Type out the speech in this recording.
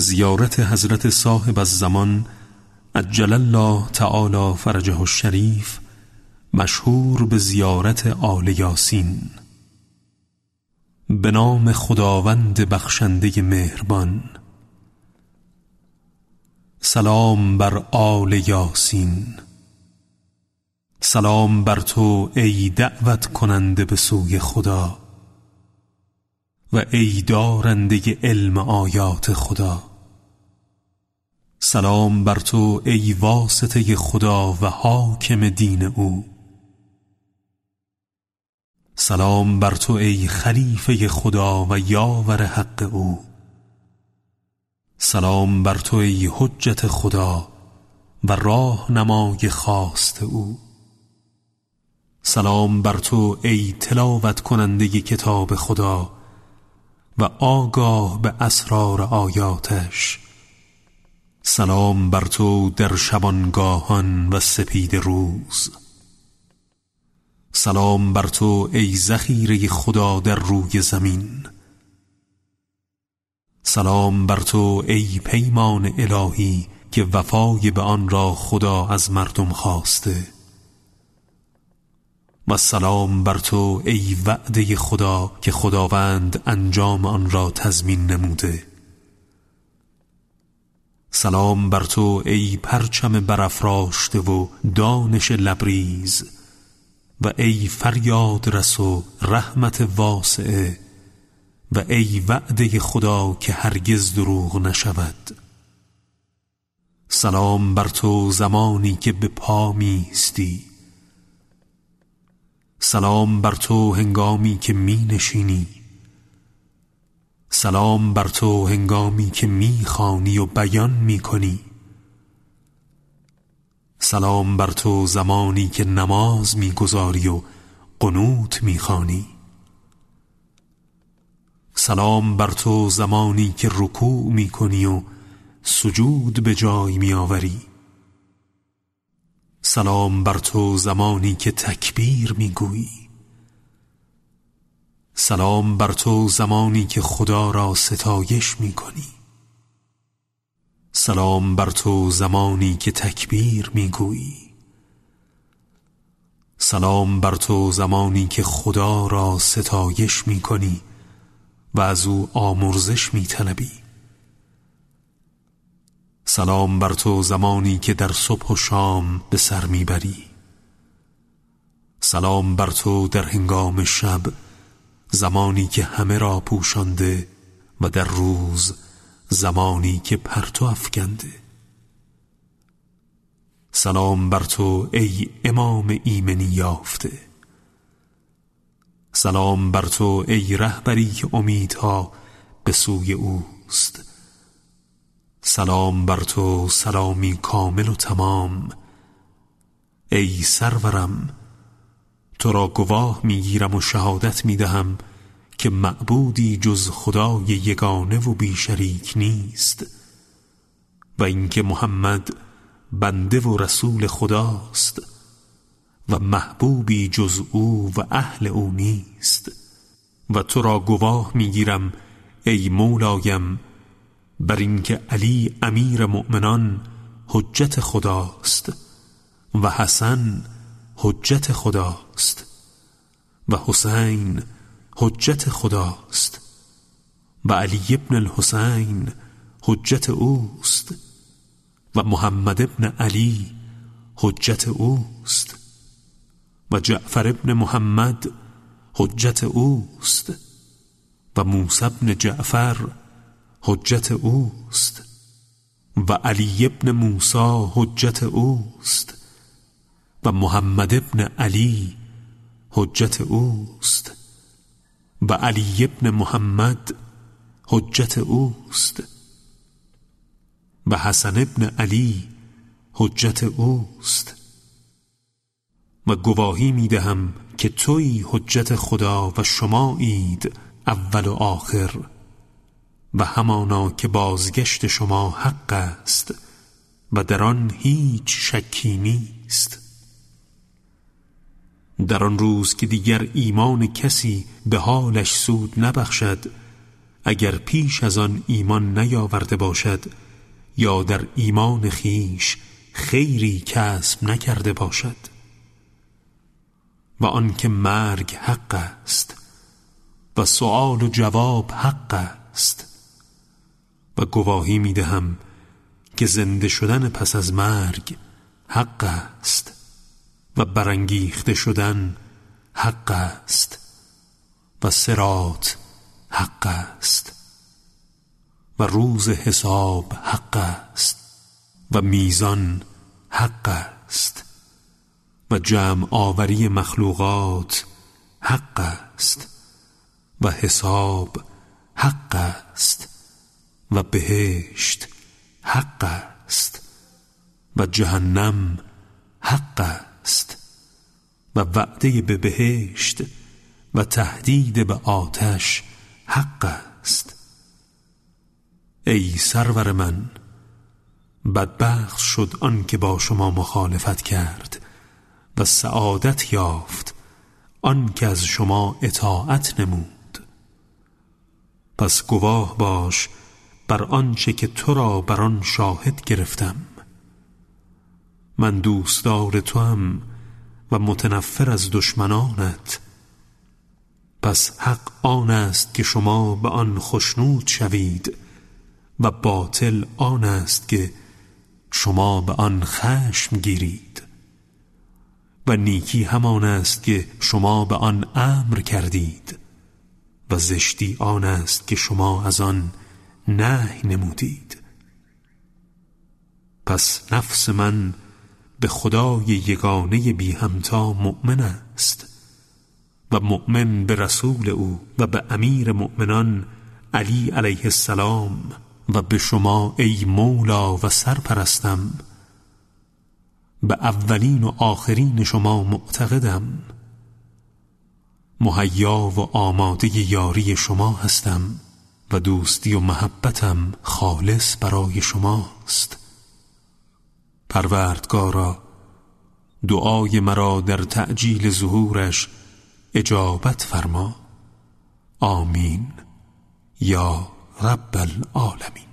زیارت حضرت صاحب از زمان عجل الله تعالی فرجه الشریف مشهور به زیارت آل یاسین. به نام خداوند بخشنده مهربان. سلام بر آل یاسین. سلام بر تو ای دعوت کننده به سوی خدا و ای دارنده علم آیات خدا. سلام بر تو ای واسطه خدا و حاکم دین او. سلام بر تو ای خلیفه خدا و یاور حق او. سلام بر تو ای حجت خدا و راه نمای خواست او. سلام بر تو ای تلاوت کننده کتاب خدا و آگاه به اسرار آیاتش. سلام بر تو در شبانگاهان و سپید روز. سلام بر تو ای ذخیره خدا در روی زمین. سلام بر تو ای پیمان الهی که وفای به آن را خدا از مردم خواسته. و سلام بر تو ای وعده خدا که خداوند انجام آن را تضمین نموده. سلام بر تو ای پرچم برافراشته و دانش لبریز. و ای فریاد رس و رحمت واسعه. و ای وعده خدا که هرگز دروغ نشود. سلام بر تو زمانی که به پا میستی. سلام بر تو هنگامی که می نشینی. سلام بر تو هنگامی که می خانی و بیان می کنی سلام بر تو زمانی که نماز می‌گذاری و قنوت می‌خوانی. سلام بر تو زمانی که رکوع می‌کنی و سجود به جای میآوری. سلام بر تو زمانی که تکبیر می‌گویی. سلام بر تو زمانی که خدا را ستایش می‌کنی. سلام بر تو زمانی که تکبیر می‌گویی. سلام بر تو زمانی که خدا را ستایش می‌کنی و از او آمرزش میطلبی. سلام بر تو زمانی که در صبح و شام به سر می‌بری. سلام بر تو در هنگام شب زمانی که همه را پوشانده و در روز زمانی که پرتو افکنده. سلام بر تو ای امام ایمنی یافته. سلام بر تو ای رهبری که امیدها به سوی اوست. سلام بر تو سلامی کامل و تمام. ای سرورم تو را گواه می‌گیرم و شهادت می‌دهم که معبودی جز خدای یگانه و بیشریک نیست و اینکه محمد بنده و رسول خداست و محبوبی جز او و اهل او نیست و تو را گواه می‌گیرم ای مولایم بر اینکه علی امیر مؤمنان حجت خداست و حسن حجت خداست. و حسین حجت خداست. و علی ابن الحسین حجت اوست. و محمد ابن علی حجت اوست. و جعفر ابن محمد حجت اوست. و موسی ابن جعفر حجت اوست. و علی ابن موسی حجت اوست. و محمد ابن علی حجت اوست. و علی ابن محمد حجت اوست. و حسن ابن علی حجت اوست. و گواهی می دهم که توی حجت خدا و شما اید اول و آخر. و همانا که بازگشت شما حق است و در آن هیچ شکی نیست. در آن روز که دیگر ایمان کسی به حالش سود نبخشد اگر پیش از آن ایمان نیاورده باشد یا در ایمان خیش خیری کسب نکرده باشد. و آنکه مرگ حق است و سؤال و جواب حق است. و گواهی می دهم که زنده شدن پس از مرگ حق است. و برانگیخته شدن حق است و سرات حق است و روز حساب حق است و میزان حق است و جمع آوری مخلوقات حق است و حساب حق است و بهشت حق است و جهنم حق است و وعده به بهشت و تهدید به آتش حق است. ای سرور من بدبخت شد آن که با شما مخالفت کرد و سعادت یافت آن که از شما اطاعت نمود. پس گواه باش بر آنچه که تو را بر آن شاهد گرفتم. من دوستدار تو هم و متنفر از دشمنانت. پس حق آن است که شما به آن خشنود شوید و باطل آن است که شما به آن خشم گیرید. و نیکی همان است که شما به آن امر کردید و زشتی آن است که شما از آن نه نمودید. پس نفس من به خدای یگانه بی همتا مؤمن است و مؤمن به رسول او و به امیر مؤمنان علی علیه السلام و به شما ای مولا و سرپرستم. به اولین و آخرین شما معتقدم. مهیا و آماده یاری شما هستم و دوستی و محبتم خالص برای شماست. پروردگارا دعای مرا در تعجیل ظهورش اجابت فرما. آمین. یا رب العالمین.